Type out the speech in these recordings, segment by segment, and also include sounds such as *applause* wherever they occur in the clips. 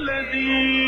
اهلا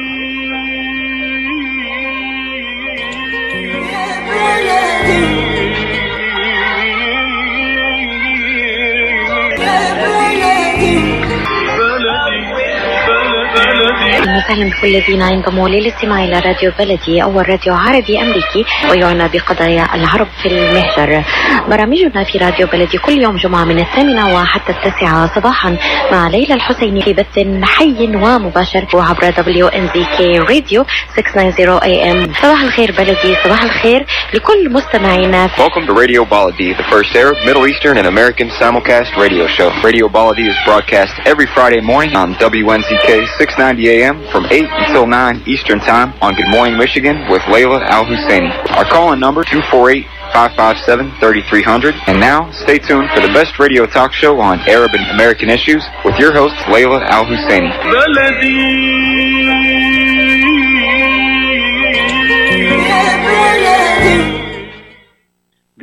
وسهلا بكل الذين ينضموا للاستماع إلى راديو بلدي اول راديو عربي أمريكي ويعنى بقضايا العرب في المهجر. برامجنا في راديو بلدي كل يوم جمعة من الثامنة وحتى التاسعة صباحا مع ليلى الحسيني في بث حي ومباشر عبر دبليو ان زي كي راديو 690 اي ام. صباح الخير بلدي صباح الخير لكل مستمعينا. Welcome to Radio Baladi, the first Arab, Middle Eastern, and American simulcast radio show. Radio Baladi is broadcast every Friday morning on WNZK 690 AM from 8 until 9 Eastern Time on Good Morning Michigan with Layla Al Husseini. Our call-in number 248 557 3300. And now, stay tuned for the best radio talk show on Arab and American issues with your host, Layla Al Husseini.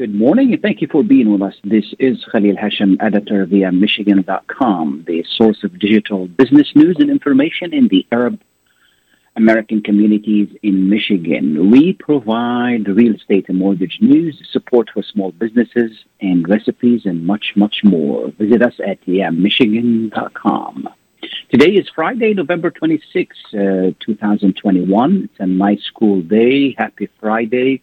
Good morning and thank you for being with us. This is Khalil Hashem, editor via Michigan.com, the source of digital business news and information in the Arab American communities in Michigan. We provide real estate and mortgage news, support for small businesses, and recipes and much, much more. Visit us at Michigan.com. Today is Friday, November 26, uh, 2021. It's a nice school day. Happy Friday.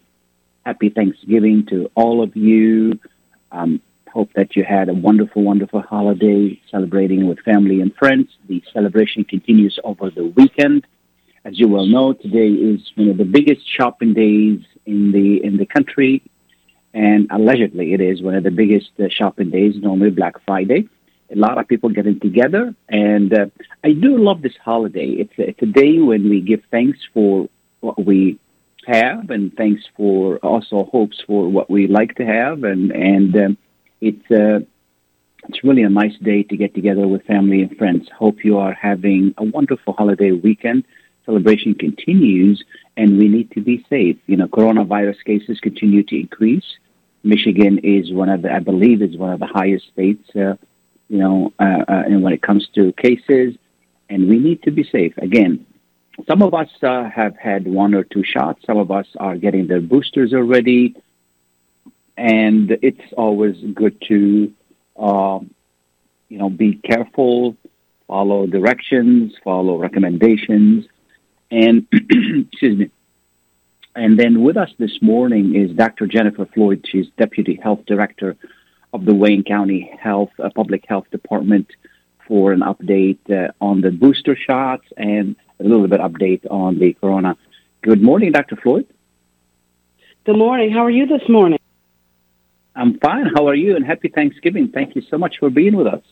Happy Thanksgiving to all of you. Um, hope that you had a wonderful, wonderful holiday celebrating with family and friends. The celebration continues over the weekend. As you well know, today is one of the biggest shopping days in the in the country, and allegedly it is one of the biggest uh, shopping days. Normally Black Friday, a lot of people getting together, and uh, I do love this holiday. It's it's a day when we give thanks for what we have, and thanks for also hopes for what we like to have, and and um, it's uh, it's really a nice day to get together with family and friends. Hope you are having a wonderful holiday weekend. Celebration continues, and we need to be safe. You know, coronavirus cases continue to increase. Michigan is one of the, I believe, is one of the highest states. Uh, you know, uh, uh, and when it comes to cases, and we need to be safe. Again, some of us uh, have had one or two shots. Some of us are getting their boosters already. And it's always good to, um, you know, be careful, follow directions, follow recommendations. And, *clears throat* excuse me. And then with us this morning is Dr. Jennifer Floyd. She's Deputy Health Director of the Wayne County Health uh, Public Health Department for an update uh, on the booster shots and a little bit update on the corona. Good morning, Dr. Floyd. Good morning. How are you this morning? I'm fine. How are you? And happy Thanksgiving. Thank you so much for being with us.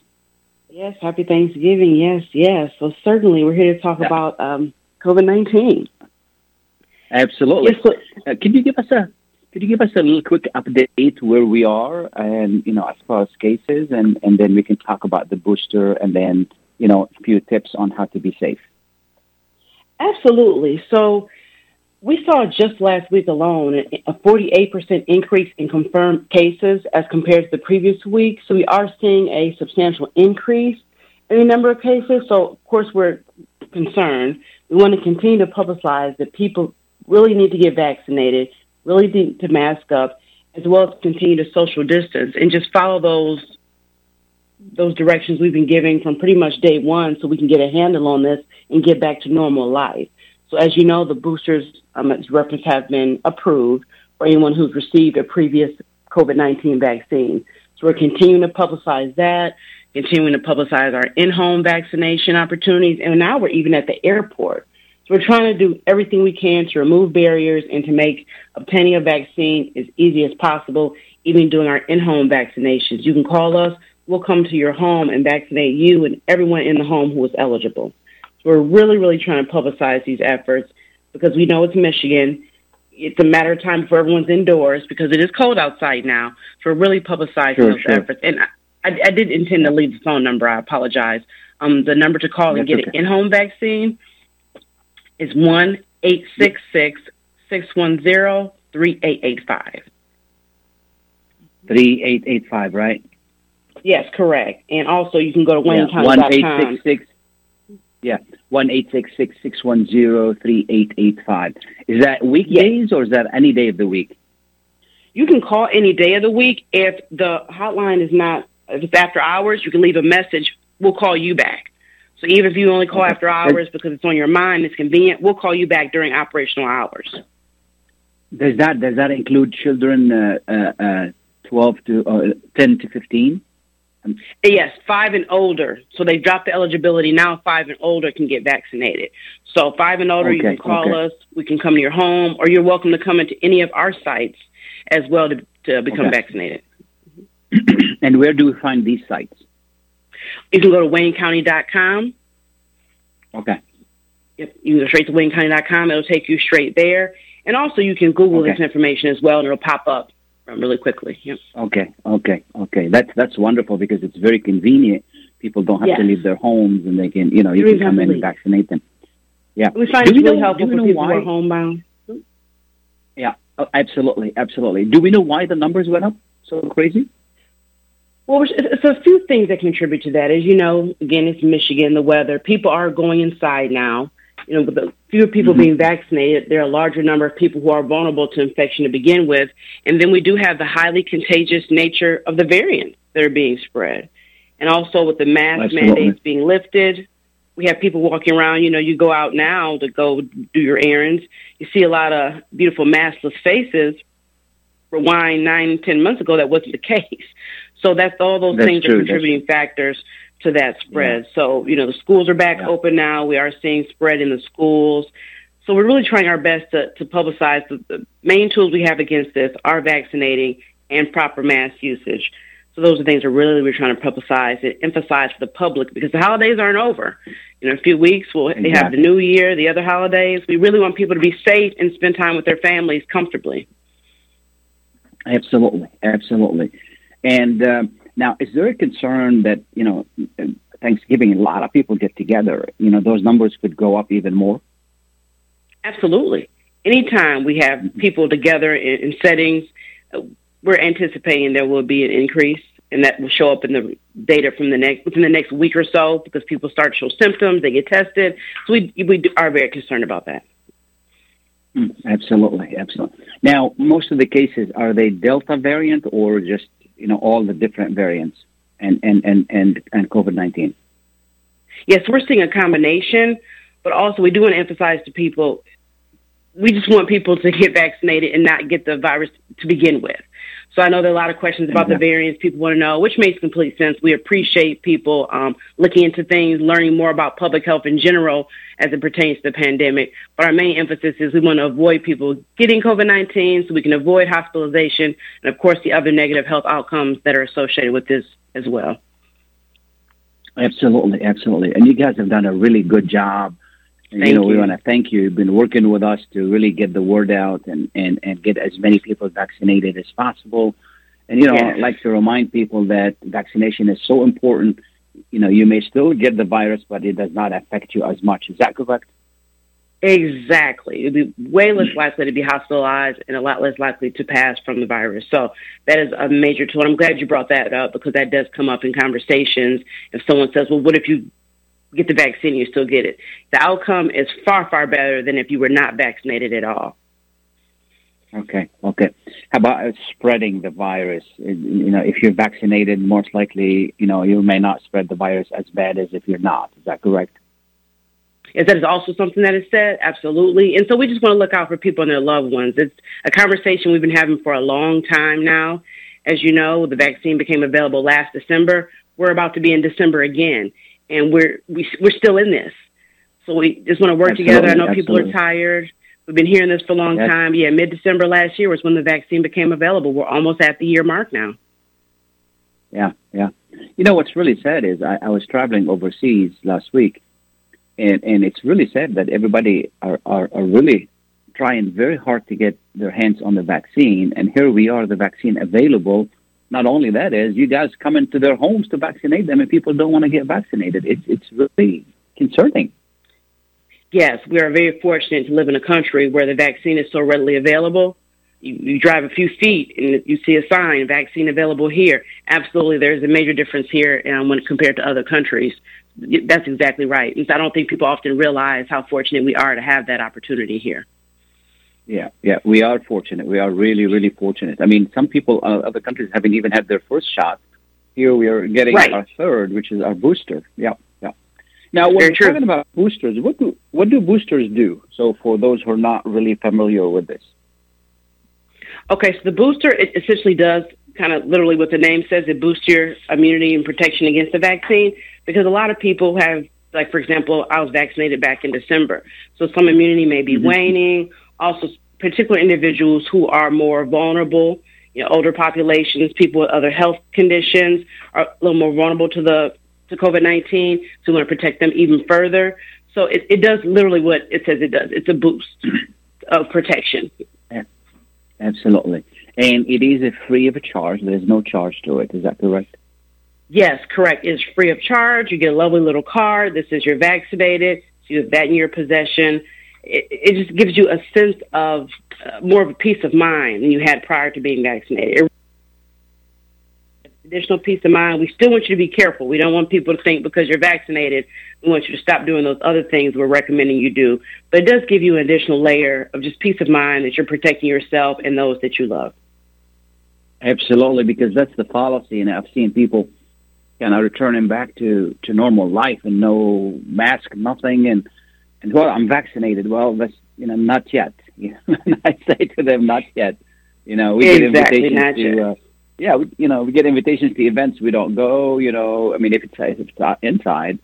Yes, happy Thanksgiving. Yes, yes. So certainly we're here to talk Yeah. about um, COVID nineteen. Absolutely. Yes, Uh, can you give us a could you give us a little quick update where we are and you know as far as cases and and then we can talk about the booster and then you know a few tips on how to be safe. Absolutely. So we saw just last week alone a 48% increase in confirmed cases as compared to the previous week. So we are seeing a substantial increase in the number of cases. So of course we're concerned. We want to continue to publicize that people really need to get vaccinated, really need to mask up, as well as continue to social distance and just follow those those directions we've been giving from pretty much day one so we can get a handle on this and get back to normal life. So as you know, the boosters, um, as have been approved for anyone who's received a previous COVID-19 vaccine. So we're continuing to publicize that, continuing to publicize our in-home vaccination opportunities, and now we're even at the airport. So we're trying to do everything we can to remove barriers and to make obtaining a vaccine as easy as possible, even doing our in-home vaccinations. You can call us. We'll come to your home and vaccinate you and everyone in the home who is eligible. So we're really, really trying to publicize these efforts because we know it's Michigan. It's a matter of time before everyone's indoors because it is cold outside now. So we're really publicizing Sure, those sure. efforts. And I, I, did intend to leave the phone number. I apologize. Um, the number to call and That's get okay. an in-home vaccine is one eight six six six one zero three eight eight five. Three eight eight five, right? Yes, correct. And also, you can go to One eight WayneCounty.com. six six. Yeah, one eight six six six one zero three eight eight five. Is that weekdays or is that any day of the week? You can call any day of the week. If the hotline is not, if it's after hours, you can leave a message. We'll call you back. So even if you only call after hours because it's on your mind, it's convenient, we'll call you back during operational hours. Does that does that include children uh, uh, uh, twelve to uh, ten to fifteen? Yes, five and older. So they dropped the eligibility. Now five and older can get vaccinated. So five and older, you can call okay. us. We can come to your home, or you're welcome to come into any of our sites as well to, to become Okay. vaccinated. *clears throat* And where do we find these sites? You can go to waynecounty.com. Okay. Yep, you can go straight to waynecounty.com. It'll take you straight there. And also, you can Google Okay. this information as well, and it'll pop up really quickly. Yep. Okay, okay, okay. That's that's wonderful because it's very convenient. People don't have to leave their homes, and they can, you know, you You can come in and vaccinate them. Yeah, We find Do it's really know- helpful for know people who why? are homebound. yeah, oh, absolutely, absolutely. Do we know why the numbers went up so crazy? Well, it's, a few things that contribute to that. As you know, again, it's Michigan, the weather. People are going inside now. You know, with the fewer people Mhm. being vaccinated, there are a larger number of people who are vulnerable to infection to begin with. And then we do have the highly contagious nature of the variants that are being spread. And also with the mask Absolutely. mandates being lifted, we have people walking around. You know, you go out now to go do your errands. You see a lot of beautiful maskless faces. Rewind nine, ten months ago, that wasn't the *laughs* case. So that's all those That's things true, are contributing factors to that spread. So, you know, the schools are back Yeah. open now. We are seeing spread in the schools. So we're really trying our best to, to publicize the, the main tools we have against this are vaccinating and proper mask usage. So those are things that really we're trying to publicize and emphasize for the public because the holidays aren't over. You know, in a few weeks we'll they have the new year, the other holidays. We really want people to be safe and spend time with their families comfortably. Absolutely, absolutely. And um, now, is there a concern that you know Thanksgiving, a lot of people get together? You know, those numbers could go up even more. Absolutely. Anytime we have people together in, in settings, uh, we're anticipating there will be an increase, and that will show up in the data from the next within the next week or so because people start to show symptoms, they get tested. So we we are very concerned about that. Mm, absolutely, absolutely. Now, most of the cases are they Delta variant or just you know all the different variants and and and and, and COVID nineteen. Yes, we're seeing a combination, but also we do want to emphasize to people we just want people to get vaccinated and not get the virus to begin with. So I know there are a lot of questions about the variants people want to know, which makes complete sense. We appreciate people um, looking into things, learning more about public health in general as it pertains to the pandemic. But our main emphasis is we want to avoid people getting COVID 19 so we can avoid hospitalization and, of course, the other negative health outcomes that are associated with this as well. Absolutely, absolutely. And you guys have done a really good job. And, you Thank know, we want to thank you. You've been working with us to really get the word out and, and, and get as many people vaccinated as possible. And, you know, Yes. I'd like to remind people that vaccination is so important. You know, you may still get the virus, but it does not affect you as much. Is that correct? Exactly. It'd be way less likely to be hospitalized and a lot less likely to pass from the virus. So that is a major tool. I'm glad you brought that up because that does come up in conversations. If someone says, well, what if you get the vaccine you still get it? The outcome is far, far better than if you were not vaccinated at all. Okay, okay. How about spreading the virus? You know, if you're vaccinated, most likely, you know, you may not spread the virus as bad as if you're not. Is that correct? Is that is also something that is said? Absolutely. And so we just want to look out for people and their loved ones. It's a conversation we've been having for a long time now. As you know, the vaccine became available last December. We're about to be in December again, and we're we, we're still in this. So we just want to work together. I know Absolutely, people are tired. We've been hearing this for a long Yes. time. Yeah, mid December last year was when the vaccine became available. We're almost at the year mark now. Yeah, yeah. You know what's really sad is I, I was traveling overseas last week, and and it's really sad that everybody are, are are really trying very hard to get their hands on the vaccine, and here we are, the vaccine available. Not only that is you guys come into their homes to vaccinate them, and people don't want to get vaccinated. It's it's really concerning. yes, we are very fortunate to live in a country where the vaccine is so readily available. You, you drive a few feet and you see a sign, vaccine available here. Absolutely, there's a major difference here um, when compared to other countries. that's exactly right. And so I don't think people often realize how fortunate we are to have that opportunity here. Yeah, yeah, we are fortunate. We are really, really fortunate. I mean, some people, uh, other countries haven't even had their first shot. Here we are getting right. our third, which is our booster. Yeah, yeah. Now, when Very we're true. talking about boosters, what do what do boosters do? So, for those who are not really familiar with this. Okay, so the booster it essentially does kind of literally what the name says. It boosts your immunity and protection against the vaccine because a lot of people have, like for example, I was vaccinated back in December, so some immunity may be mm-hmm. waning. Also, particular individuals who are more vulnerable, you know, older populations, people with other health conditions are a little more vulnerable to the to COVID nineteen. So we want to protect them even further. So it, it does literally what it says it does. It's a boost *clears throat* of protection. Absolutely. And it is a free of a charge. There's no charge to it. Is that correct? Yes, correct. It's free of charge. You get a lovely little card that says you're vaccinated. So you have that in your possession. It, it just gives you a sense of uh, more of a peace of mind than you had prior to being vaccinated. It, Additional peace of mind. We still want you to be careful. We don't want people to think because you're vaccinated, we want you to stop doing those other things we're recommending you do. But it does give you an additional layer of just peace of mind that you're protecting yourself and those that you love. Absolutely, because that's the policy, and I've seen people kind of returning back to, to normal life and no mask, nothing, and and well, I'm vaccinated. Well, that's you know not yet. *laughs* You know, I say to them, not yet. You know, we exactly, get invitations to. Uh, yeah, we, you know, we get invitations to events. We don't go. You know, I mean, if it's if it's inside,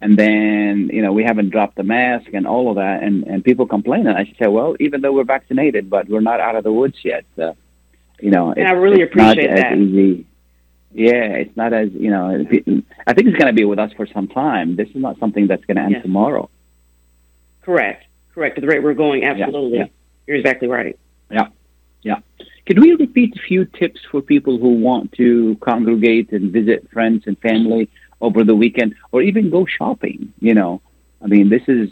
and then you know we haven't dropped the mask and all of that, and and people complain, and I say, well, even though we're vaccinated, but we're not out of the woods yet. Uh, you know, and I really appreciate that. Easy. Yeah, it's not as you know. I think it's going to be with us for some time. This is not something that's going to end yes. tomorrow. Correct, correct. At the rate we're going, absolutely. Yeah, yeah. You're exactly right. Yeah, yeah. Could we repeat a few tips for people who want to congregate and visit friends and family over the weekend, or even go shopping? You know, I mean, this is,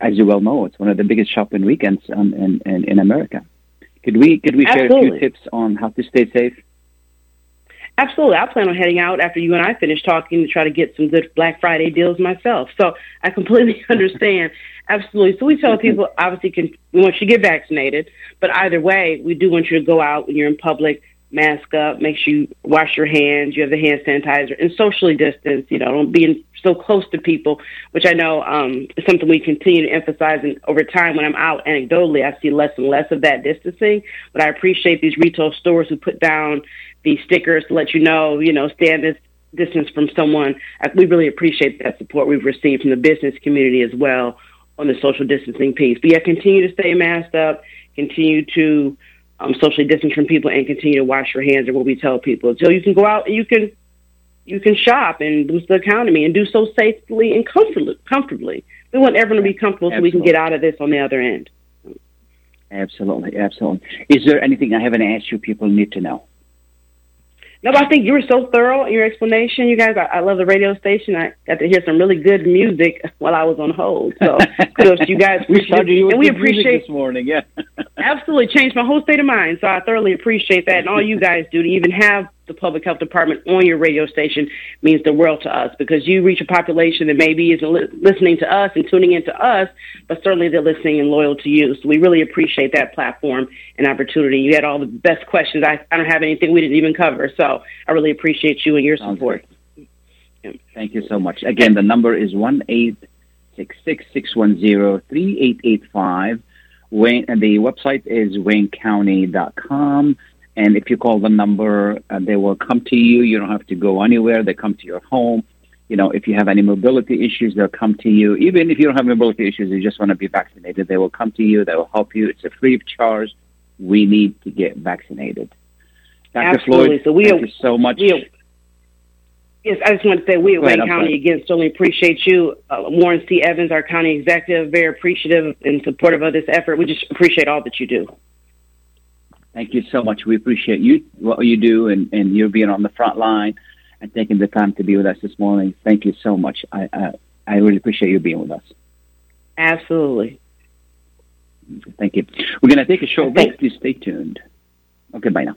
as you well know, it's one of the biggest shopping weekends in in, in America. Could we could we share a few tips on how to stay safe? Absolutely. I plan on heading out after you and I finish talking to try to get some good Black Friday deals myself. So I completely *laughs* understand. Absolutely. So we tell people obviously can we want you to get vaccinated, but either way, we do want you to go out when you're in public, mask up, make sure you wash your hands, you have the hand sanitizer, and socially distance. You know, don't be in, so close to people, which I know um, is something we continue to emphasize. And over time, when I'm out anecdotally, I see less and less of that distancing. But I appreciate these retail stores who put down these stickers to let you know, you know, stand this distance from someone. We really appreciate that support we've received from the business community as well on the social distancing piece. But yeah, continue to stay masked up, continue to um, socially distance from people, and continue to wash your hands. Or what we tell people, so you can go out and you can you can shop and boost the economy and do so safely and comfortably. comfortably. We want everyone to be comfortable so we can get out of this on the other end. Absolutely, absolutely. Is there anything I haven't asked you people need to know? No, but I think you were so thorough in your explanation. You guys, I, I love the radio station. I got to hear some really good music while I was on hold. So *laughs* kudos you guys. we started you and we appreciate this morning. Yeah, absolutely changed my whole state of mind. So I thoroughly appreciate that, and all you guys do to even have the public health department on your radio station means the world to us because you reach a population that maybe isn't li- listening to us and tuning into us, but certainly they're listening and loyal to you. So we really appreciate that platform and opportunity. You had all the best questions. I, I don't have anything we didn't even cover. So I really appreciate you and your support. Thank you so much. Again, the number is one eight six six six one zero three eight eight five. Wayne, and the website is waynecounty.com. And if you call the number, uh, they will come to you. You don't have to go anywhere. They come to your home. You know, if you have any mobility issues, they'll come to you. Even if you don't have mobility issues, you just want to be vaccinated, they will come to you. They will help you. It's a free of charge. We need to get vaccinated. Dr. Absolutely. Floyd, so we thank are, you so much. Are, yes, I just want to say we at Wayne County again certainly appreciate you, uh, Warren C. Evans, our county executive, very appreciative and supportive of this effort. We just appreciate all that you do. Thank you so much. We appreciate you, what you do, and, and you being on the front line and taking the time to be with us this morning. Thank you so much. I, I, I really appreciate you being with us. Absolutely. Thank you. We're going to take a short break. Please stay tuned. Okay, bye now.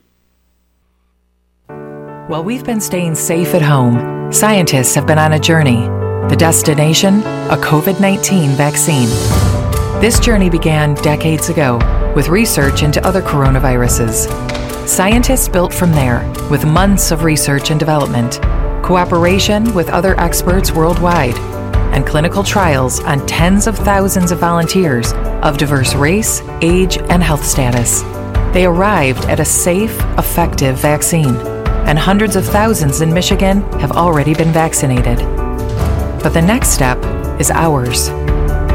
While we've been staying safe at home, scientists have been on a journey The destination? A COVID 19 vaccine. This journey began decades ago with research into other coronaviruses. Scientists built from there with months of research and development, cooperation with other experts worldwide, and clinical trials on tens of thousands of volunteers of diverse race, age, and health status. They arrived at a safe, effective vaccine, and hundreds of thousands in Michigan have already been vaccinated. But the next step is ours.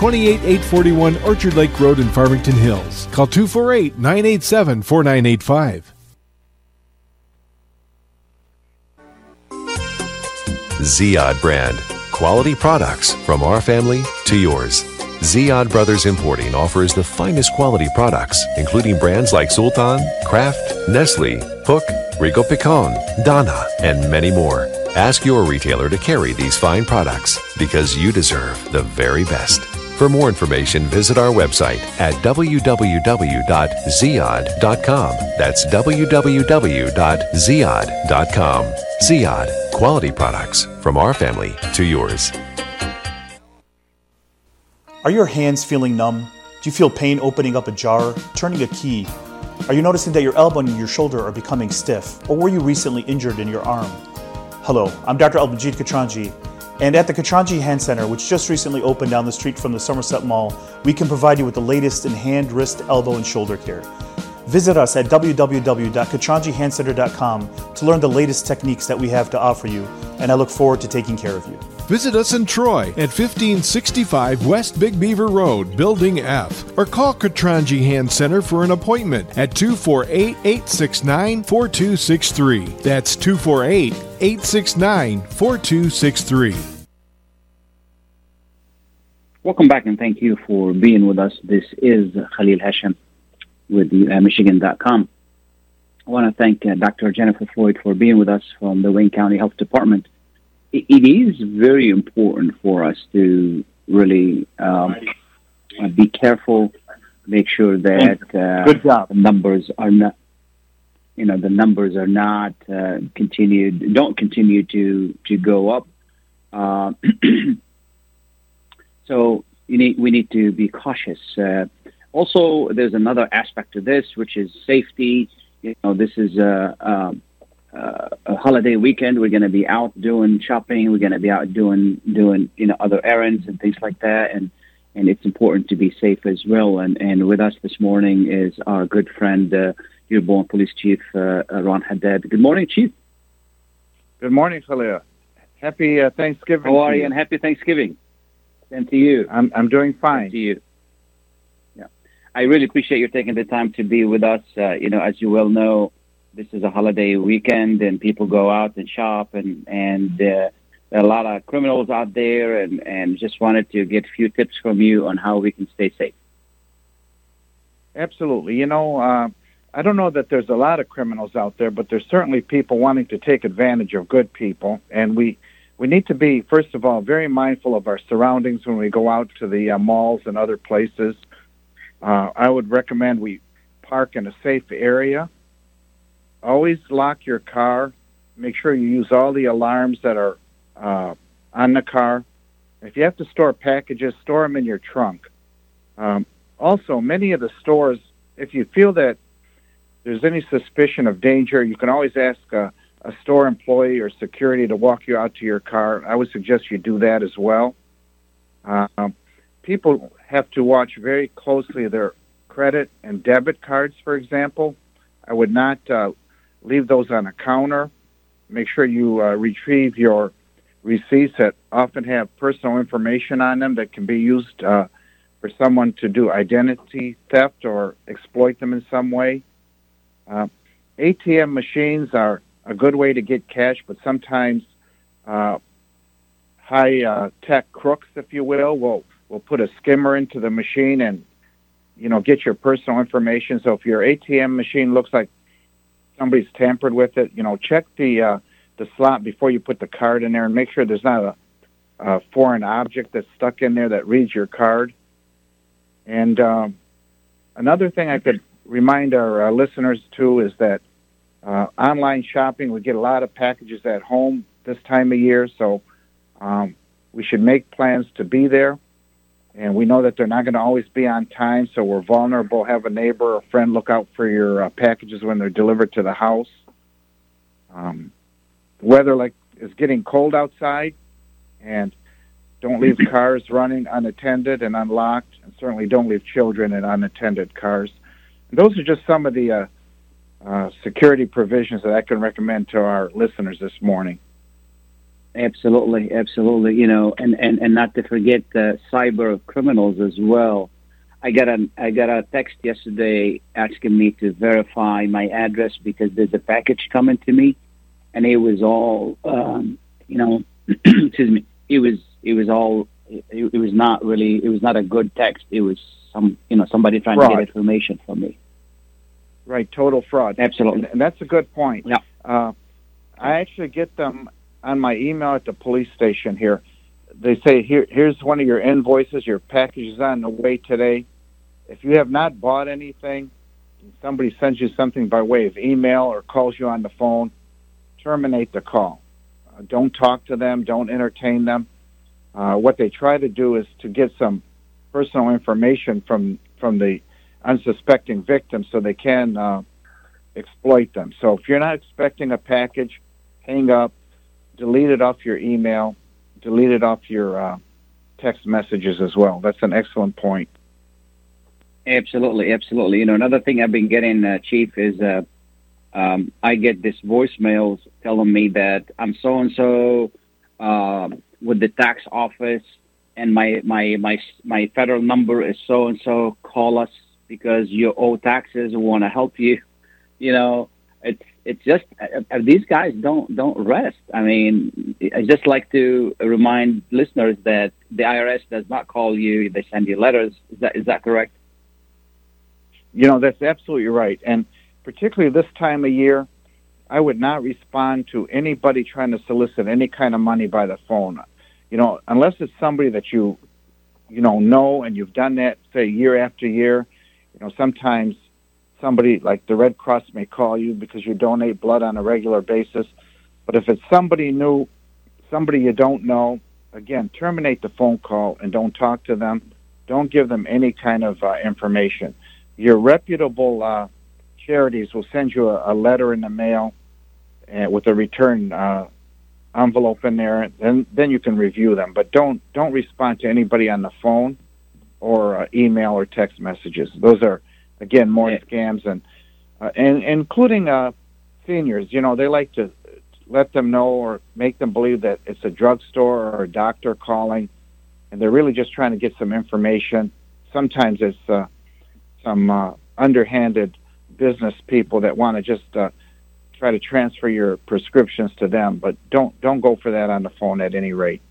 28841 Orchard Lake Road in Farmington Hills. Call 248 987 4985. Ziyad brand. Quality products from our family to yours. Ziyad Brothers Importing offers the finest quality products, including brands like Sultan, Kraft, Nestle, Hook, Rico Picon, Donna, and many more. Ask your retailer to carry these fine products because you deserve the very best. For more information, visit our website at www.ziyad.com. That's www.ziyad.com. Ziyad, quality products from our family to yours. Are your hands feeling numb? Do you feel pain opening up a jar, turning a key? Are you noticing that your elbow and your shoulder are becoming stiff? Or were you recently injured in your arm? Hello, I'm Dr. Albanjit Katranji, and at the Katranji Hand Center, which just recently opened down the street from the Somerset Mall, we can provide you with the latest in hand, wrist, elbow, and shoulder care. Visit us at www.katranjihandcenter.com to learn the latest techniques that we have to offer you, and I look forward to taking care of you. Visit us in Troy at 1565 West Big Beaver Road, Building F, or call Katranji Hand Center for an appointment at 248 869 4263. That's 248 869 4263. Welcome back and thank you for being with us. This is Khalil Hashem with uh, Michigan.com. I want to thank uh, Dr. Jennifer Floyd for being with us from the Wayne County Health Department. It, it is very important for us to really um, uh, be careful, make sure that uh, Good job. the numbers are not, you know, the numbers are not uh, continued, don't continue to to go up. Uh, *clears throat* so you need, we need to be cautious. Uh, also, there's another aspect to this, which is safety. You know, this is a, a, a holiday weekend. We're going to be out doing shopping. We're going to be out doing doing you know other errands and things like that. And and it's important to be safe as well. And and with us this morning is our good friend, uh, Dearborn Police Chief uh, Ron Haddad. Good morning, Chief. Good morning, Khalil. Happy uh, Thanksgiving. How are you? And happy Thanksgiving. And to you. I'm I'm doing fine. to you. Yeah, I really appreciate you taking the time to be with us. Uh, you know, as you well know, this is a holiday weekend, and people go out and shop, and and uh, a lot of criminals out there, and and just wanted to get a few tips from you on how we can stay safe. Absolutely. You know, uh, I don't know that there's a lot of criminals out there, but there's certainly people wanting to take advantage of good people, and we we need to be first of all very mindful of our surroundings when we go out to the uh, malls and other places. Uh, I would recommend we park in a safe area. Always lock your car. Make sure you use all the alarms that are uh, on the car. If you have to store packages, store them in your trunk. Um, also, many of the stores, if you feel that there's any suspicion of danger, you can always ask a, a store employee or security to walk you out to your car. I would suggest you do that as well. Um, people have to watch very closely their credit and debit cards, for example. I would not uh, leave those on a counter. Make sure you uh, retrieve your receipts that often have personal information on them that can be used uh, for someone to do identity theft or exploit them in some way. Uh, ATM machines are a good way to get cash, but sometimes uh, high uh, tech crooks, if you will, will will put a skimmer into the machine and you know get your personal information. So if your ATM machine looks like somebody's tampered with it, you know check the uh, the slot before you put the card in there and make sure there's not a, a foreign object that's stuck in there that reads your card. And um, another thing I could remind our uh, listeners too is that uh, online shopping, we get a lot of packages at home this time of year, so um, we should make plans to be there. And we know that they're not going to always be on time, so we're vulnerable. Have a neighbor or friend look out for your uh, packages when they're delivered to the house. Um, the weather like is getting cold outside, and don't leave *clears throat* cars running unattended and unlocked, and certainly don't leave children in unattended cars. And those are just some of the uh, uh, security provisions that I can recommend to our listeners this morning. Absolutely, absolutely. You know, and, and, and not to forget the cyber criminals as well. I got a I got a text yesterday asking me to verify my address because there's a package coming to me, and it was all um, you know, *clears throat* excuse me. It was it was all it, it, was not really it was not a good text. It was some you know somebody trying Fraud. to get information from me. Right, total fraud. Absolutely. And, and that's a good point. Yeah. Uh, I actually get them on my email at the police station here. They say, Here, here's one of your invoices. Your package is on the way today. If you have not bought anything, somebody sends you something by way of email or calls you on the phone, terminate the call. Uh, don't talk to them. Don't entertain them. Uh, what they try to do is to get some personal information from from the unsuspecting victim so they can uh, exploit them. So if you're not expecting a package, hang up, delete it off your email, delete it off your uh, text messages as well. That's an excellent point. Absolutely, absolutely. You know, another thing I've been getting, uh, Chief, is uh, um, I get these voicemails telling me that I'm so and so with the tax office, and my my my my federal number is so and so. Call us because you owe taxes. We want to help you. You know, it's it's just uh, uh, these guys don't don't rest. I mean, I just like to remind listeners that the IRS does not call you; they send you letters. Is that is that correct? You know, that's absolutely right. And particularly this time of year, I would not respond to anybody trying to solicit any kind of money by the phone. You know, unless it's somebody that you, you know, know and you've done that, say, year after year. You know, sometimes somebody like the Red Cross may call you because you donate blood on a regular basis. But if it's somebody new, somebody you don't know, again, terminate the phone call and don't talk to them. Don't give them any kind of uh, information. Your reputable uh, charities will send you a, a letter in the mail uh, with a return uh, envelope in there, and then you can review them. But don't don't respond to anybody on the phone or uh, email or text messages. Those are again more Yeah. scams, and uh, and including uh, seniors. You know, they like to let them know or make them believe that it's a drugstore or a doctor calling, and they're really just trying to get some information. Sometimes it's uh, some uh, underhanded business people that want to just uh, try to transfer your prescriptions to them, but don't don't go for that on the phone at any rate.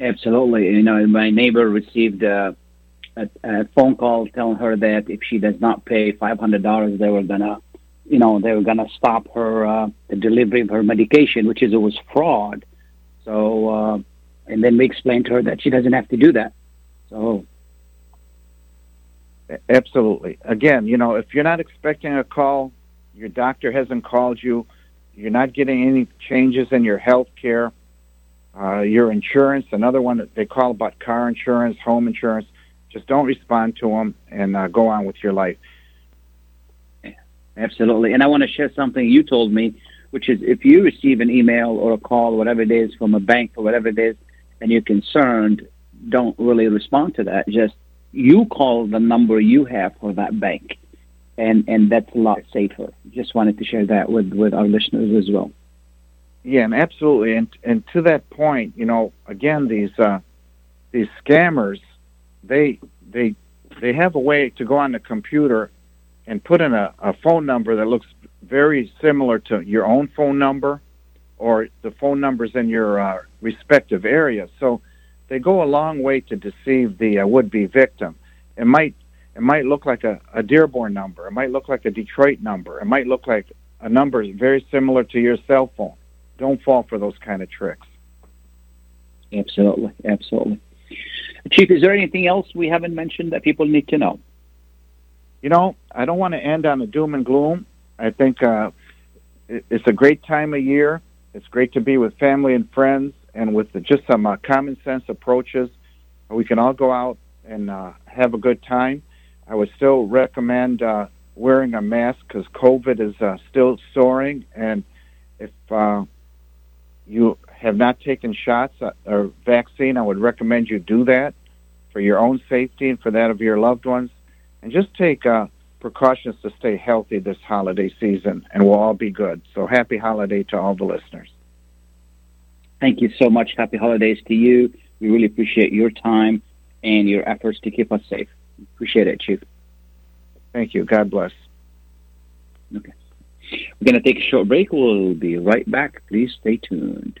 Absolutely. You know, my neighbor received a, a, a phone call telling her that if she does not pay five hundred dollars, they were gonna, you know, they were gonna stop her uh, the delivery of her medication, which is it was fraud. So, uh, and then we explained to her that she doesn't have to do that. So, Absolutely. Again, you know, if you're not expecting a call, your doctor hasn't called you, you're not getting any changes in your health care, uh, your insurance, another one that they call about car insurance, home insurance, just don't respond to them and uh, go on with your life. Absolutely. And I want to share something you told me, which is if you receive an email or a call, whatever it is, from a bank or whatever it is, and you're concerned, don't really respond to that. Just you call the number you have for that bank. and and that's a lot safer. Just wanted to share that with with our listeners as well. Yeah, and absolutely, and and to that point, you know, again, these uh, these scammers, they they they have a way to go on the computer and put in a, a phone number that looks very similar to your own phone number or the phone numbers in your uh, respective area. So they go a long way to deceive the uh, would-be victim. It might it might look like a, a Dearborn number. It might look like a Detroit number. It might look like a number very similar to your cell phone. Don't fall for those kind of tricks. Absolutely, absolutely. Chief, is there anything else we haven't mentioned that people need to know? You know, I don't want to end on a doom and gloom. I think uh, it's a great time of year. It's great to be with family and friends, and with just some uh, common sense approaches, we can all go out and uh, have a good time. I would still recommend uh, wearing a mask because COVID is uh, still soaring, and if uh, you have not taken shots uh, or vaccine, I would recommend you do that for your own safety and for that of your loved ones, and just take uh, precautions to stay healthy this holiday season, and we'll all be good. So happy holiday to all the listeners. Thank you so much. Happy holidays to you. We really appreciate your time and your efforts to keep us safe. Appreciate it, Chief. Thank you. God bless. Okay. We're going to take a short break. We'll be right back. Please stay tuned.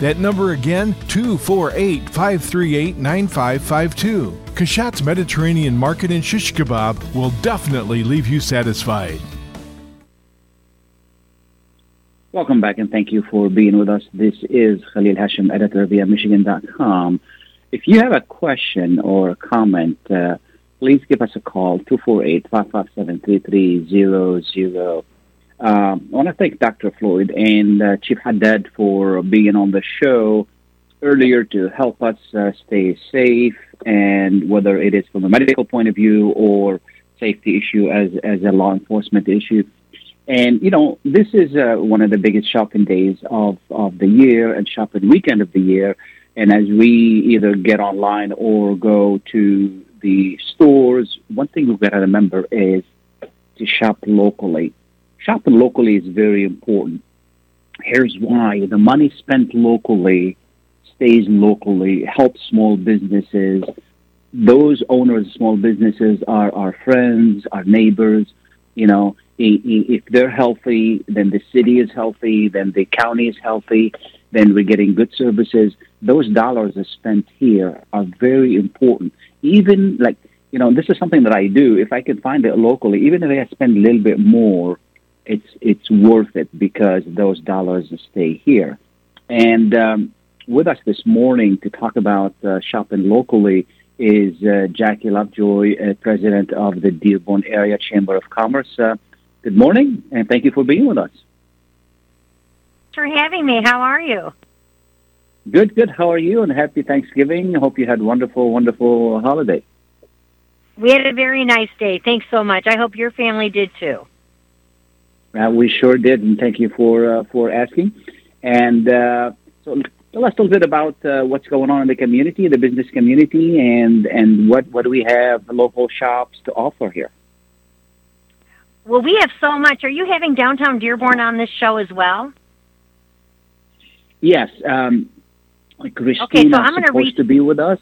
That number again, 248 538 9552. Kashat's Mediterranean Market and Shish Kebab will definitely leave you satisfied. Welcome back and thank you for being with us. This is Khalil Hashem, editor via Michigan.com. If you have a question or a comment, uh, please give us a call, 248 557 3300. Um, I want to thank Dr. Floyd and uh, Chief Haddad for being on the show earlier to help us uh, stay safe, and whether it is from a medical point of view or safety issue as as a law enforcement issue. And you know, this is uh, one of the biggest shopping days of of the year and shopping weekend of the year. And as we either get online or go to the stores, one thing we've got to remember is to shop locally. Shopping locally is very important. Here's why: the money spent locally stays locally, helps small businesses. Those owners of small businesses are our friends, our neighbors. You know, if they're healthy, then the city is healthy, then the county is healthy, then we're getting good services. Those dollars are spent here are very important. Even like, you know, this is something that I do. If I can find it locally, even if I spend a little bit more, it's it's worth it because those dollars stay here. And um, with us this morning to talk about uh, shopping locally is uh, Jackie Lovejoy, uh, president of the Dearborn Area Chamber of Commerce. Uh, good morning, and thank you for being with us. Thanks for having me. How are you? Good, good. How are you? And happy Thanksgiving. I hope you had wonderful, wonderful holiday. We had a very nice day. Thanks so much. I hope your family did too. Uh, we sure did, and thank you for uh, for asking. And uh, so tell us a little bit about uh, what's going on in the community, the business community, and and what what do we have local shops to offer here? Well, we have so much. Are you having downtown Dearborn on this show as well? Yes, um, Christina okay, so I'm gonna supposed re- to be with us.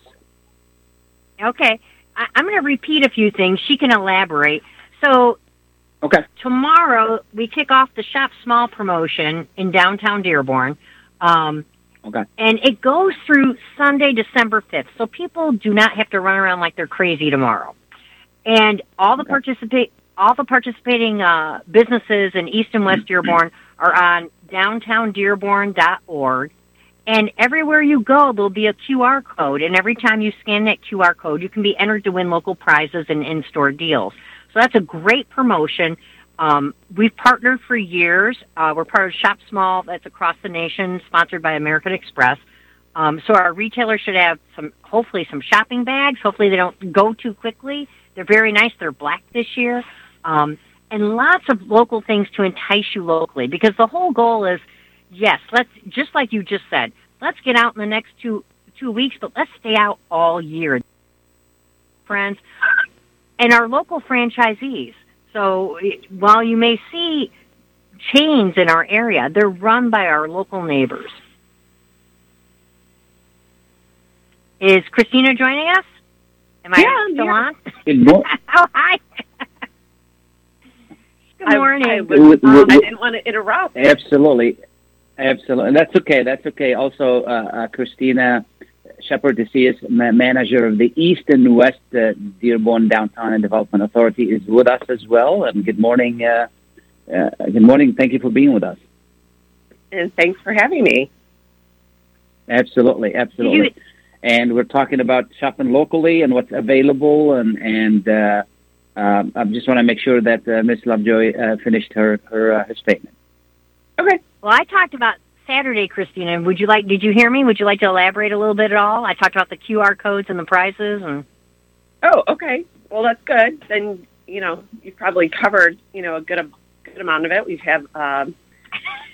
Okay, I- I'm going to repeat a few things. She can elaborate. So Okay. tomorrow we kick off the Shop Small promotion in downtown Dearborn. Um, Okay. and it goes through Sunday, December 5th. So people do not have to run around like they're crazy tomorrow. And all the Okay. participate all the participating uh, businesses in East and West Dearborn are on downtowndearborn.org. And everywhere you go, there'll be a QR code. And every time you scan that QR code, you can be entered to win local prizes and in-store deals. That's a great promotion. Um, we've partnered for years. Uh, we're part of Shop Small, that's across the nation, sponsored by American Express. Um, so our retailers should have some, hopefully, some shopping bags. Hopefully, they don't go too quickly. They're very nice. They're black this year, um, and lots of local things to entice you locally. Because the whole goal is, yes, let's just like you just said, let's get out in the next two two weeks, but let's stay out all year, friends, and our local franchisees. So while you may see chains in our area, they're run by our local neighbors. Is Christina joining us? Am I Yeah, still on? Good mo- *laughs* oh, hi. Good morning. I, Would- was, would- I didn't want to interrupt. Absolutely, absolutely, and that's okay. That's okay. Also, uh, uh, Christina Sheppard, ma- manager of the East and West uh, Dearborn Downtown and Development Authority, is with us as well. And good morning. Uh, uh, good morning. Thank you for being with us. And thanks for having me. Absolutely, absolutely. And we're talking about shopping locally and what's available, and and uh, um, I just want to make sure that uh, Miss Lovejoy uh, finished her her, uh, her statement. Okay. Well, I talked about Saturday, Christina. Would you like? Did you hear me? Would you like to elaborate a little bit at all? I talked about the QR codes and the prizes, and Oh, okay. Well, that's good. Then you know you've probably covered you know a good good amount of it. We've had um,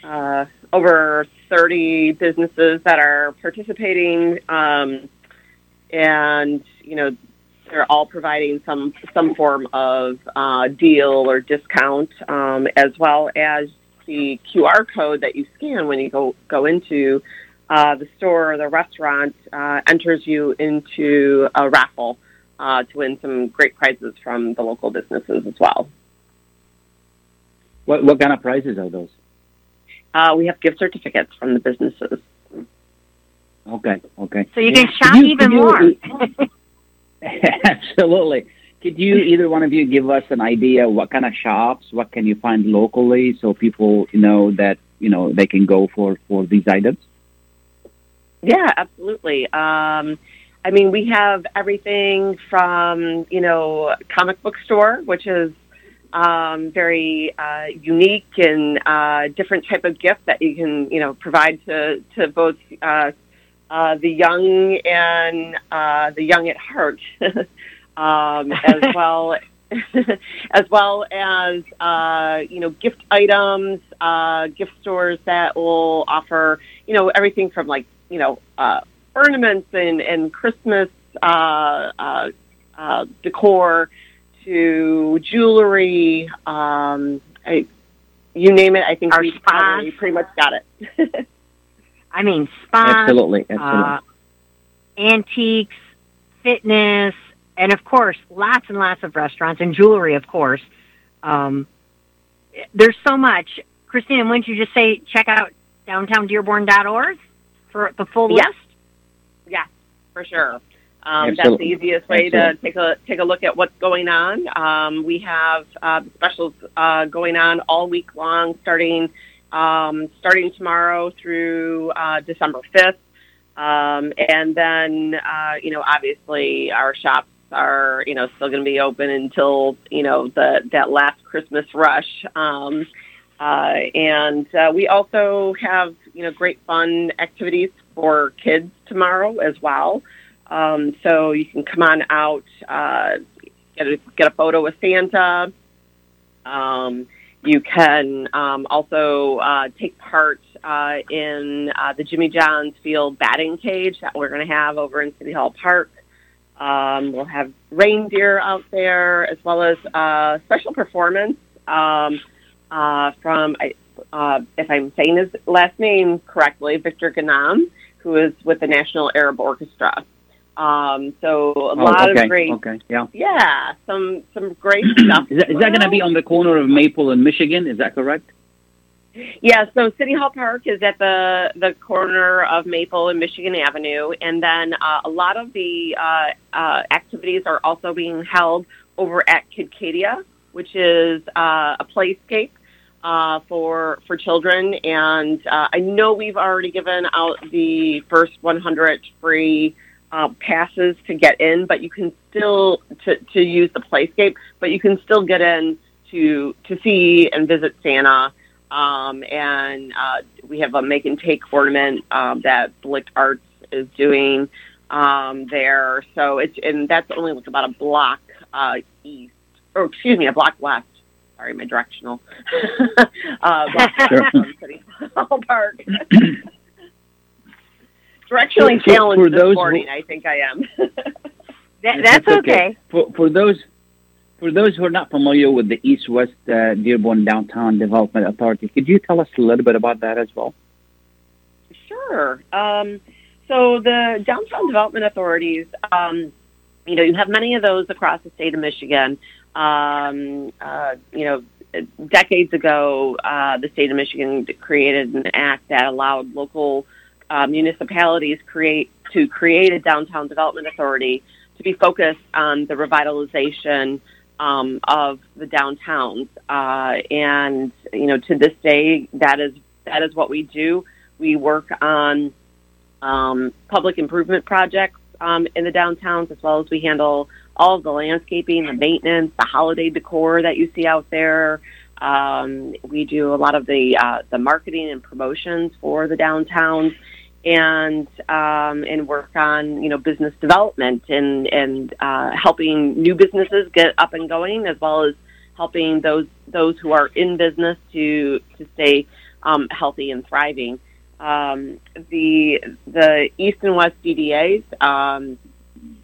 uh, over thirty businesses that are participating, um, and you know they're all providing some some form of uh, deal or discount, um, as well as the QR code that you scan when you go go into uh, the store or the restaurant uh, enters you into a raffle uh, to win some great prizes from the local businesses as well. What what kind of prizes are those? Uh, we have gift certificates from the businesses. Okay, okay. so you can Could shop you- even could you- more. *laughs* Absolutely. Could you either one of you give us an idea what kind of shops, what can you find locally, so people know that you know they can go for for these items? Yeah, absolutely. Um, I mean, we have everything from you know comic book store, which is um, very uh, unique and uh, different type of gift that you can you know provide to to both uh, uh, the young and uh, the young at heart, *laughs* um, as *laughs* well *laughs* as well as uh, you know gift items, uh, gift stores that will offer you know everything from like you know uh, ornaments and and Christmas uh, uh, uh, decor to jewelry. Um, I, you name it, I think Our we probably pretty much got it. I mean, spas, Absolutely, absolutely. uh, antiques, fitness, and of course, lots and lots of restaurants and jewelry, of course. Um, there's so much. Christina, wouldn't you just say check out downtowndearborn.org for the full Yes. list? Yeah, for sure. Um, that's the easiest way to take a take a look at what's going on. Um, we have uh, specials uh, going on all week long, starting um, starting tomorrow through uh, December fifth, um, and then uh, you know obviously our shops are you know still going to be open until you know the that last Christmas rush. Um, uh, and uh, we also have you know great fun activities for kids tomorrow as well. Um, so you can come on out, uh, get a, get a photo with Santa. Um, you can um, also uh, take part uh, in uh, the Jimmy John's Field batting cage that we're going to have over in City Hall Park. Um, we'll have reindeer out there as well as uh, special performance um, uh, from, uh, if I'm saying his last name correctly, Victor Ghannam, who is with the National Arab Orchestra. Um, so a Oh, lot okay, of great, Okay, yeah. yeah, some some great stuff. *clears throat* Is that, is that going to be on the corner of Maple and Michigan? Is that correct? Yeah, so City Hall Park is at the the corner of Maple and Michigan Avenue, and then uh, a lot of the uh, uh, activities are also being held over at Kidcadia, which is uh, a playscape uh, for for children. And uh, I know we've already given out the first 100 free uh, passes to get in, but you can still to to use the playscape, but you can still get in to to see and visit Santa. Um, and uh, we have a make and take tournament um, that Blick Arts is doing um, there. So it's and that's only like about a block uh, east, or excuse me, a block west. Sorry, my directional. *laughs* uh, *laughs* Sure. City Hall Park. Directionally For- for- challenged for this those who- morning, I think I am. *laughs* That, that's okay. For for those for those who are not familiar with the East West uh, Dearborn Downtown Development Authority, could you tell us a little bit about that as well? Sure. Um, so the downtown development authorities, um, you know, you have many of those across the state of Michigan. Um, uh, you know, decades ago, uh, the state of Michigan created an act that allowed local uh, municipalities create to create a downtown development authority to be focused on the revitalization um, of the downtowns. Uh, and you know, to this day, that is that is what we do. We work on um, public improvement projects um, in the downtowns, as well as we handle all of the landscaping, the maintenance, the holiday decor that you see out there. Um, we do a lot of the uh, the marketing and promotions for the downtowns, and um, and work on you know business development and and uh, helping new businesses get up and going, as well as helping those those who are in business to to stay um, healthy and thriving. Um, the the East and West DDAs, um,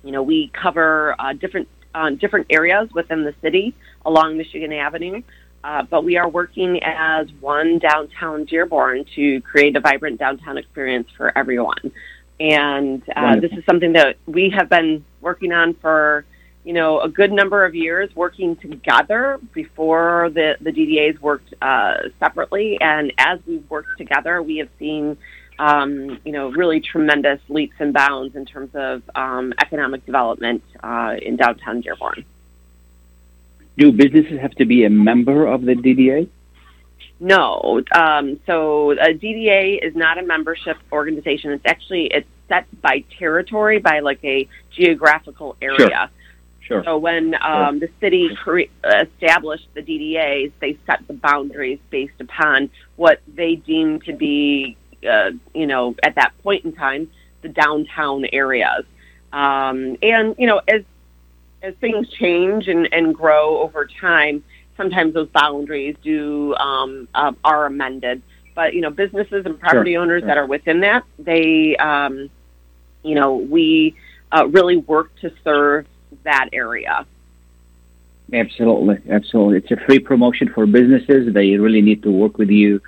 you know, we cover uh, different uh, different areas within the city along Michigan Avenue. Uh, but we are working as one downtown Dearborn to create a vibrant downtown experience for everyone. And uh, this is something that we have been working on for, you know, a good number of years, working together before the, the DDAs worked uh, separately. And as we've worked together, we have seen, um, you know, really tremendous leaps and bounds in terms of um, economic development uh, in downtown Dearborn. Do businesses have to be a member of the DDA? No. Um, so a DDA is not a membership organization. It's actually it's set by territory, by like a geographical area. Sure. sure. So when um, the city cre- established the DDAs, they set the boundaries based upon what they deem to be, uh, you know, at that point in time, the downtown areas. Um, and you know, as as things change and, and grow over time, sometimes those boundaries do um, uh, are amended. But you know, businesses and property Sure, owners sure. that are within that, they, um, you know, we uh, really work to serve that area. Absolutely, absolutely. It's a free promotion for businesses. They really need to work with you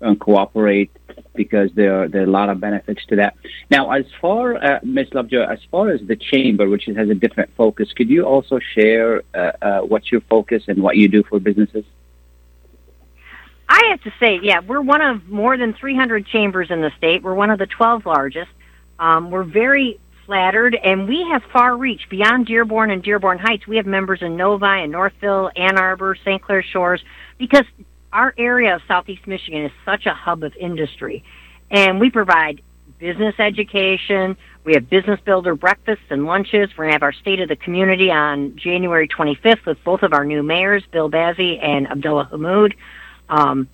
and cooperate because there are, there are a lot of benefits to that. Now, as far, uh, Ms. Lovejoy, as far as the chamber, which has a different focus, could you also share uh, uh, what's your focus and what you do for businesses? I have to say, yeah, we're one of more than 300 chambers in the state. We're one of the 12 largest. Um, we're very flattered, and we have far reach beyond Dearborn and Dearborn Heights. We have members in Novi and Northville, Ann Arbor, St. Clair Shores, because our area of Southeast Michigan is such a hub of industry. And we provide business education. We have business builder breakfasts and lunches. We're going to have our State of the Community on January 25th with both of our new mayors, Bill Bazzi and Abdullah Hammoud. Um,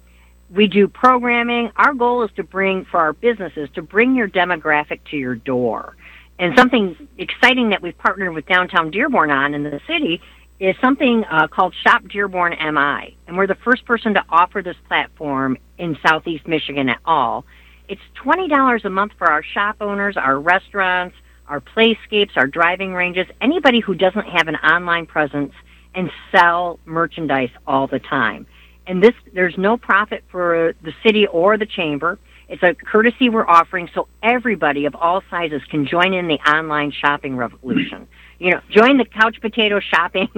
we do programming. Our goal is to bring, for our businesses, to bring your demographic to your door. And something exciting that we've partnered with Downtown Dearborn on in the city is something uh, called Shop Dearborn MI. And we're the first person to offer this platform in Southeast Michigan at all. It's $20 a month for our shop owners, our restaurants, our playscapes, our driving ranges, anybody who doesn't have an online presence and sell merchandise all the time. And this, there's no profit for the city or the chamber. It's a courtesy we're offering so everybody of all sizes can join in the online shopping revolution. You know, join the couch potato shopping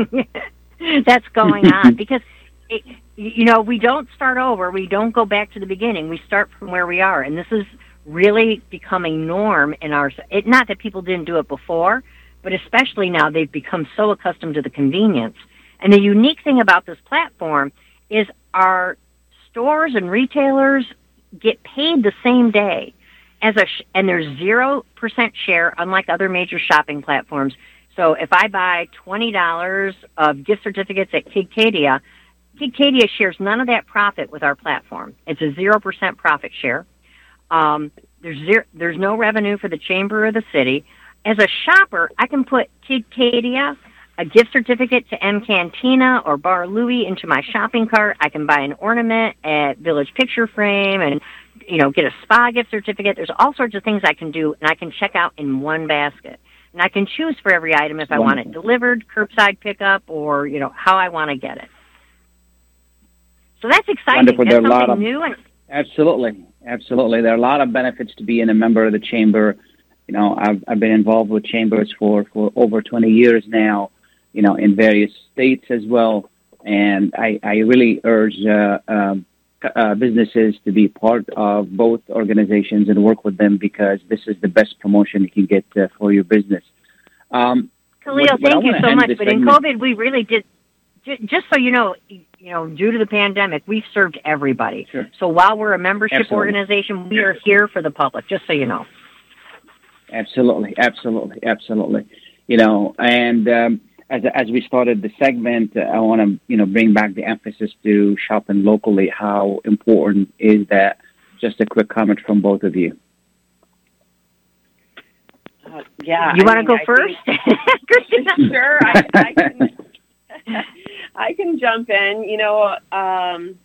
*laughs* that's going on *laughs* because it, you know, we don't start over. We don't go back to the beginning. We start from where we are. And this is really becoming norm in our, it, not that people didn't do it before, but especially now they've become so accustomed to the convenience. And the unique thing about this platform is our stores and retailers get paid the same day as a sh- and there's 0% share unlike other major shopping platforms. So if I buy $20 of gift certificates at Kidcadia, Kidcadia shares none of that profit with our platform. It's a 0% profit share. Um, there's zero, there's no revenue for the chamber or the city. As a shopper, I can put Kidcadia, a gift certificate to M Cantina or Bar Louie into my shopping cart. I can buy an ornament at Village Picture Frame and you know get a spa gift certificate. There's all sorts of things I can do, and I can check out in one basket. And I can choose for every item if I want it delivered, curbside pickup, or you know how I want to get it. So that's exciting. Wonderful. That's There are a lot of- new and Absolutely, absolutely. There are a lot of benefits to being a member of the chamber. You know, I've I've been involved with chambers for for over 20 years now. You know, in various states as well, and I I really urge uh, um, uh, businesses to be part of both organizations and work with them because this is the best promotion you can get uh, for your business. Um, Khalil, but I thank you so much. But in COVID, we really did. Just so you know, you know, due to the pandemic, we've served everybody. Sure. So while we're a membership Absolutely. organization, we are here for the public. Just so you know. Absolutely, absolutely, absolutely. You know, and um, as as we started the segment, uh, I want to you know bring back the emphasis to shopping locally. How important is that? Just a quick comment from both of you. Uh, yeah. you want to go I first, *laughs* Christina? sure, I, I can. *laughs* I can jump in. You know, um,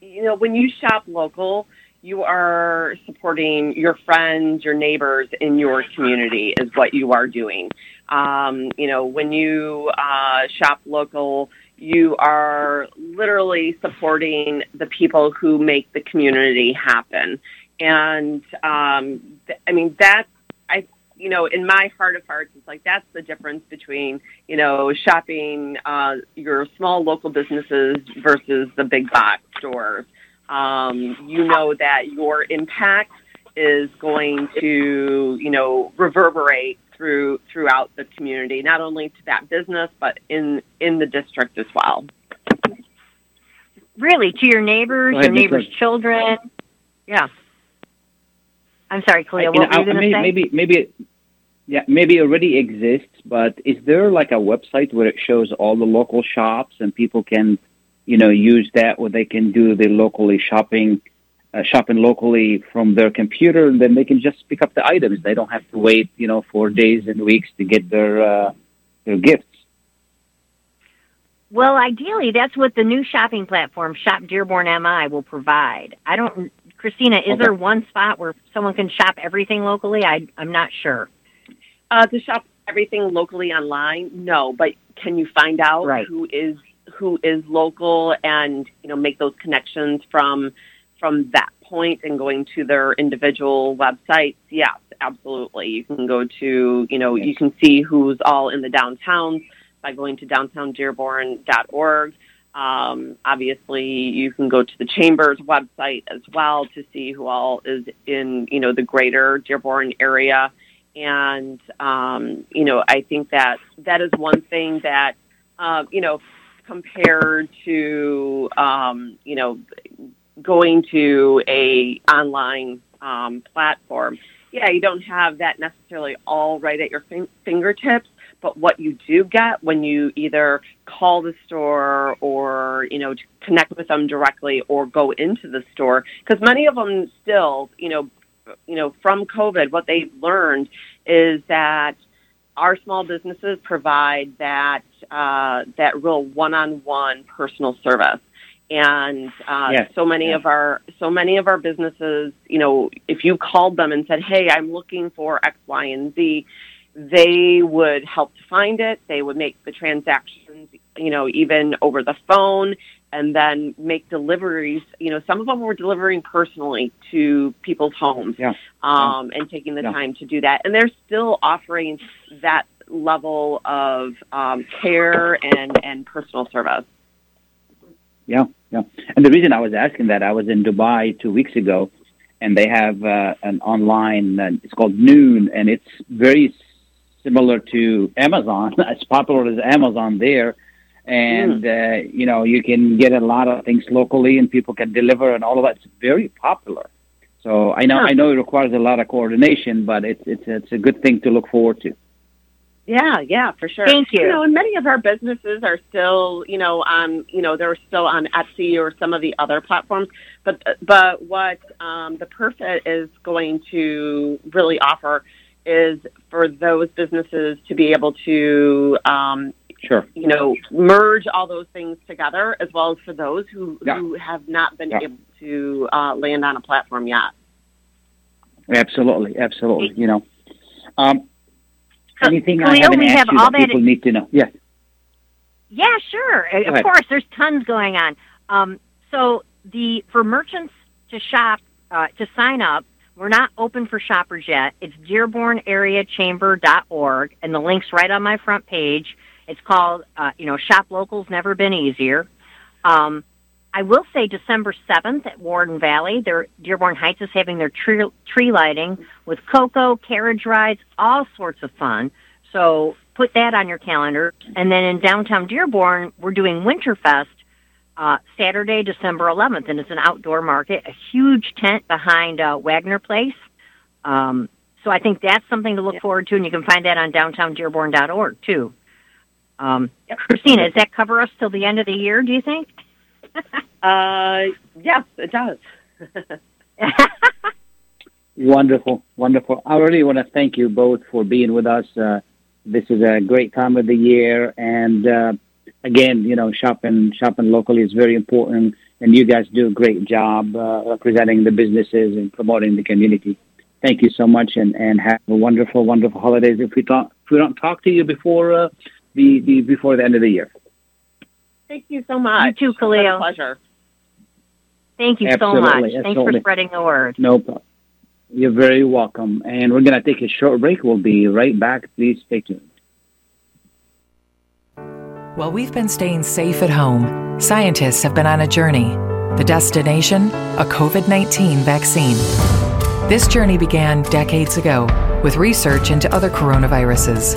you know, when you shop local, you are supporting your friends, your neighbors in your community is what you are doing. Um, you know, when you uh, shop local, you are literally supporting the people who make the community happen. And um, th- I mean, that's I you know, in my heart of hearts, it's like that's the difference between, you know, shopping uh, your small local businesses versus the big box stores. Um, you know that your impact is going to, you know, reverberate through throughout the community, not only to that business, but in in the district as well. Really, to your neighbors, ahead, your neighbors' Rose. children. Yeah. I'm sorry, Khalil. You know, were you I- maybe, say? maybe maybe it- yeah maybe it already exists, but is there like a website where it shows all the local shops and people can you know use that where they can do the locally shopping uh, shopping locally from their computer and then they can just pick up the items. They don't have to wait you know for days and weeks to get their uh, their gifts. Well, ideally, that's what the new shopping platform, Shop Dearborn MI, will provide. I don't, Christina, is Okay. there one spot where someone can shop everything locally? I, I'm not sure. Uh, to shop everything locally online, no. But can you find out Right. who is who is local and you know make those connections from from that point and going to their individual websites? Yes, absolutely. You can go to you know you can see who's all in the downtowns by going to downtowndearborn.org. Um, obviously, you can go to the chamber's website as well to see who all is in you know the greater Dearborn area and um, you know I think that that is one thing that uh, you know compared to um, you know going to a online um, platform. Yeah, you don't have that necessarily all right at your fin- fingertips, but what you do get when you either call the store or you know connect with them directly or go into the store because many of them still you know you know from covid what they've learned is that our small businesses provide that uh, that real one-on-one personal service and uh, Yes, so many yes. of our so many of our businesses you know if you called them and said hey i'm looking for x y and z they would help to find it they would make the transactions you know even over the phone and then make deliveries you know some of them were delivering personally to people's homes Yeah. um, and taking the Yeah. time to do that and they're still offering that level of um, care and and personal service Yeah, yeah. And the reason I was asking that, I was in Dubai two weeks ago, and they have uh, an online. Uh, it's called Noon, and it's very similar to Amazon. *laughs* as popular as Amazon there, and uh, you know you can get a lot of things locally, and people can deliver, and all of that. It's very popular. So I know Huh. I know it requires a lot of coordination, but it's it's it's a good thing to look forward to. Yeah, yeah, for sure. Thank you. You know, and many of our businesses are still, you know, on, you know, they're still on Etsy or some of the other platforms. But but what um, the Perfit is going to really offer is for those businesses to be able to, um, Sure. you know, merge all those things together, as well as for those who Yeah. who have not been Yeah. able to uh, land on a platform yet. Absolutely, absolutely. You know, um, Anything I haven't we asked have you all that that- people need to know? Yes. Yeah, sure. Go Of ahead. course, there's tons going on. Um, so the for merchants to shop uh, to sign up, we're not open for shoppers yet. It's DearbornAreaChamber.org, and the link's right on my front page. It's called, uh, you know, Shop Local's Never Been Easier. Um, I will say December 7th at Warren Valley, their Dearborn Heights is having their tree, tree lighting with cocoa, carriage rides, all sorts of fun. So put that on your calendar. And then in downtown Dearborn, we're doing Winterfest uh, Saturday, December 11th, and it's an outdoor market, a huge tent behind uh, Wagner Place. Um, so I think that's something to look forward to, and you can find that on downtowndearborn.org too. Um, Christina, does that cover us till the end of the year? Do you think? *laughs* Uh, yes, it does. *laughs* Wonderful, wonderful. I really want to thank you both for being with us. Uh, this is a great time of the year, and uh, again, you know, shopping shopping locally is very important, and you guys do a great job uh, representing the businesses and promoting the community. Thank you so much, and, and have a wonderful, wonderful holidays. If we talk, if we don't talk to you before uh, the, the before the end of the year, Thank you so much. You too, It's been a Khalil. pleasure. Thank you so Absolutely, much. Thanks for spreading the word. no problem. You're very welcome, and we're gonna take a short break. We'll be right back. Please stay tuned. While we've been staying safe at home, scientists have been on a journey. The destination? A COVID 19 vaccine. This journey began decades ago with research into other coronaviruses.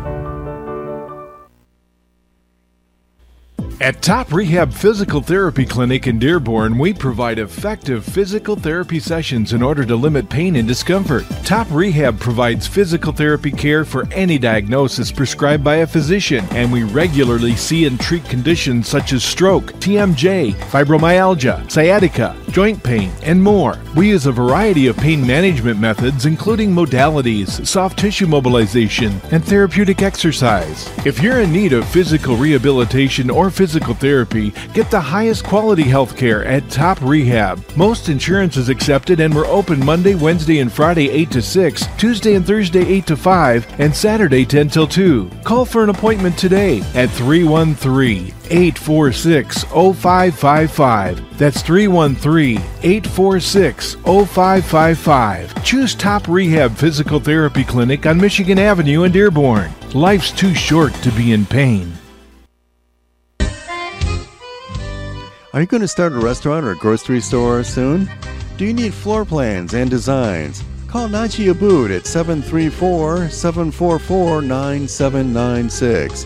At Top Rehab Physical Therapy Clinic in Dearborn, we provide effective physical therapy sessions in order to limit pain and discomfort. Top Rehab provides physical therapy care for any diagnosis prescribed by a physician, and we regularly see and treat conditions such as stroke, TMJ, fibromyalgia, sciatica, joint pain, and more. We use a variety of pain management methods, including modalities, soft tissue mobilization, and therapeutic exercise. If you're in need of physical rehabilitation or physical therapy, get the highest quality health care at Top Rehab. Most insurance is accepted, and we're open Monday, Wednesday, and Friday 8 to 6, Tuesday and Thursday 8 to 5, and Saturday 10 till 2. Call for an appointment today at 313 846 0555. That's 313 846 0555. Choose Top Rehab Physical Therapy Clinic on Michigan Avenue in Dearborn. Life's too short to be in pain. Are you going to start a restaurant or a grocery store soon? Do you need floor plans and designs? Call Najee Abood at 734 744 9796.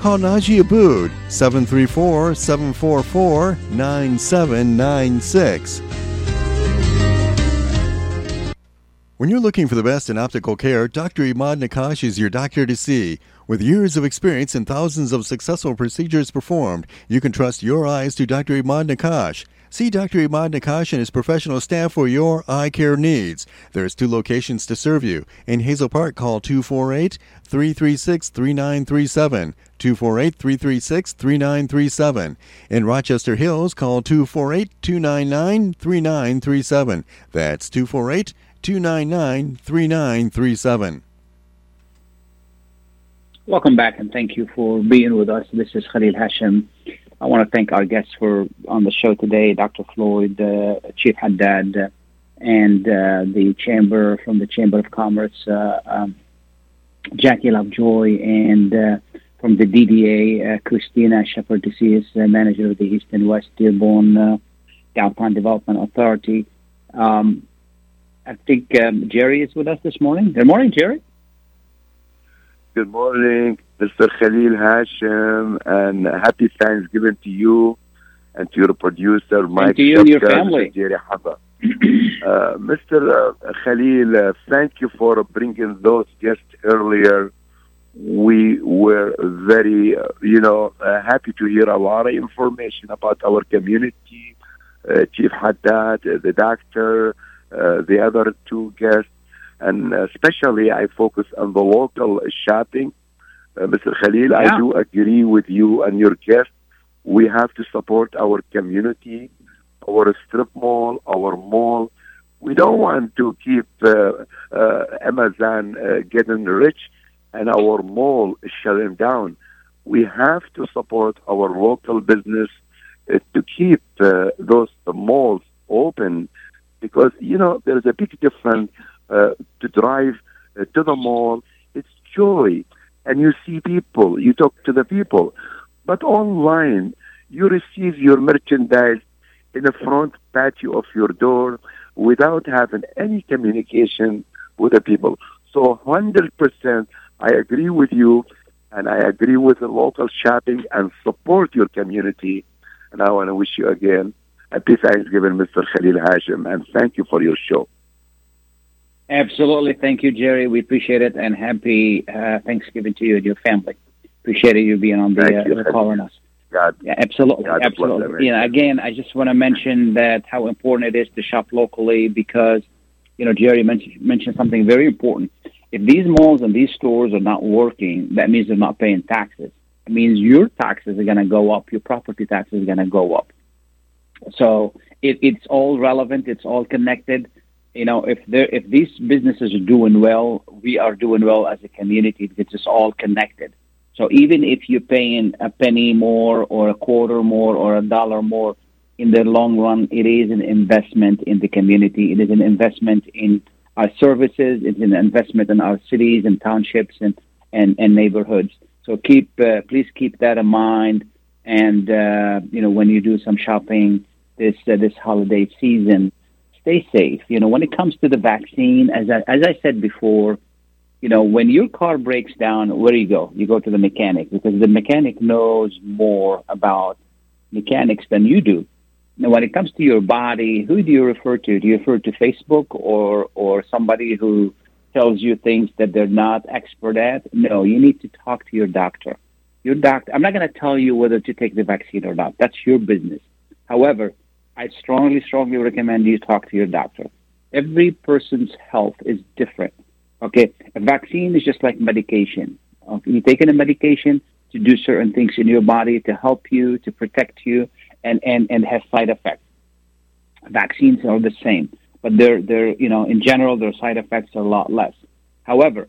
Call Najee Abood 734 744 9796. When you're looking for the best in optical care, Dr. Imad Nakash is your doctor to see. With years of experience and thousands of successful procedures performed, you can trust your eyes to Dr. Imad Nakash. See Dr. Imad Nakash and his professional staff for your eye care needs. There's two locations to serve you. In Hazel Park, call 248 336 3937. 248 336 3937. In Rochester Hills, call 248 299 3937. That's 248 299 3937. Welcome back and thank you for being with us. This is Khalil Hashem. I want to thank our guests for on the show today, Dr. Floyd, uh, Chief Haddad, uh, and uh, the Chamber from the Chamber of Commerce, uh, um, Jackie Lovejoy, and uh, from the DDA, uh, Christina Sheppard-Decius, uh, manager of the East and West Dearborn Downtown Development Authority. Um, I think um, Jerry is with us this morning. Good morning, Jerry. Good morning, Mr. Khalil Hashem, and happy Thanksgiving to you and to your producer, Mike. to you and your family. Mr. *clears throat* Uh, Mr. Uh, Khalil, uh, thank you for bringing those guests earlier. We were very, uh, you know, uh, happy to hear a lot of information about our community. Uh, Chief Haddad, uh, the doctor, uh, the other two guests, and especially I focus on the local shopping. Uh, Mr. Khalil, I do agree with you and your guest. We have to support our community, our strip mall, our mall. We don't want to keep uh, uh, Amazon uh, getting rich and our mall shutting down. We have to support our local business uh, to keep uh, those malls open because you know there's a big difference uh, to drive uh, to the mall. It's joy, and you see people, you talk to the people, but online you receive your merchandise in the front patio of your door without having any communication with the people. So, hundred percent, I agree with you, and I agree with the local shopping and support your community. And I want to wish you again a happy Thanksgiving, Mr. Khalil Hashem, and thank you for your show. Absolutely. Thank you, Jerry. We appreciate it and happy uh, Thanksgiving to you and your family. Appreciate you being on the, uh, the call on us. God, Yeah, absolutely, God absolutely. You know, again, I just want to mention that how important it is to shop locally because, you know, Jerry mentioned mentioned something very important. If these malls and these stores are not working, that means they're not paying taxes. it means your taxes are going to go up, your property taxes are going to go up. So it, it's all relevant, it's all connected. You know, if there, if these businesses are doing well, we are doing well as a community because it's all connected. So even if you're paying a penny more or a quarter more or a dollar more, in the long run, it is an investment in the community. It is an investment in our services. It's an investment in our cities and townships and, and, and neighborhoods. So keep, uh, please keep that in mind. And, uh, you know, when you do some shopping this, uh, this holiday season, stay safe. You know, when it comes to the vaccine, as I, as I said before, you know, when your car breaks down, where do you go? You go to the mechanic because the mechanic knows more about mechanics than you do. Now, when it comes to your body, who do you refer to? Do you refer to Facebook or or somebody who tells you things that they're not expert at? No, you need to talk to your doctor. Your doctor. I'm not going to tell you whether to take the vaccine or not. That's your business. However, I strongly, strongly recommend you talk to your doctor. Every person's health is different. Okay, a vaccine is just like medication. Okay? You're taking a medication to do certain things in your body to help you, to protect you, and, and, and has side effects. Vaccines are the same, but they're, they're, you know, in general, their side effects are a lot less. However,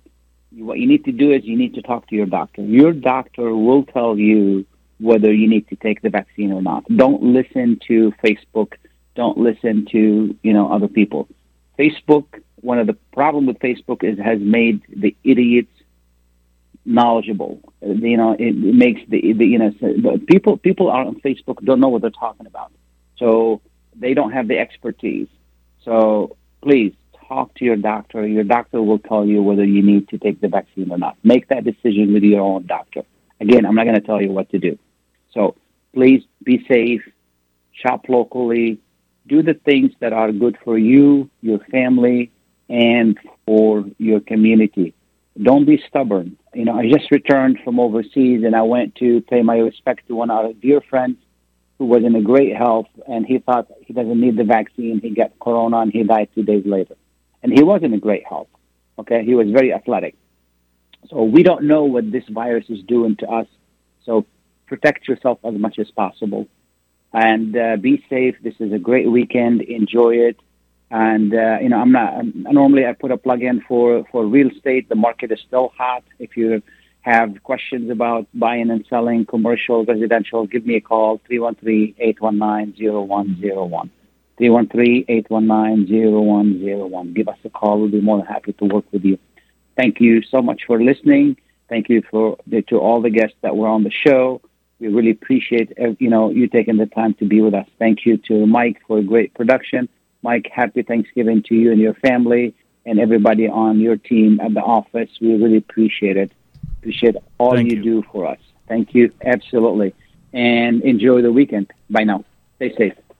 what you need to do is you need to talk to your doctor. Your doctor will tell you whether you need to take the vaccine or not. Don't listen to Facebook. Don't listen to, you know, other people. Facebook, one of the problem with Facebook is has made the idiots knowledgeable. You know, it, it makes the, the you know people people are on Facebook don't know what they're talking about, so they don't have the expertise. So please talk to your doctor. Your doctor will tell you whether you need to take the vaccine or not. Make that decision with your own doctor. Again, I'm not going to tell you what to do. So please be safe, shop locally, do the things that are good for you, your family, and for your community. Don't be stubborn you know, I just returned from overseas and I went to pay my respect to one of our dear friends who was in a great health and he thought he doesn't need the vaccine. He got corona and he died two days later. And he was in a great health. Okay. He was very athletic. So we don't know what this virus is doing to us. So protect yourself as much as possible and uh, be safe. This is a great weekend. Enjoy it. And uh, you know, I'm not. I'm, normally, I put a plug in for for real estate. The market is still hot. If you have questions about buying and selling commercial, residential, give me a call 313-819-0101. 313-819-0101. Give us a call. We'll be more than happy to work with you. Thank you so much for listening. Thank you for to all the guests that were on the show. We really appreciate uh, you know you taking the time to be with us. Thank you to Mike for a great production. Mike, happy Thanksgiving to you and your family and everybody on your team at the office. We really appreciate it. Appreciate all you, you do for us. Thank you. Absolutely. And enjoy the weekend. Bye now. Stay safe.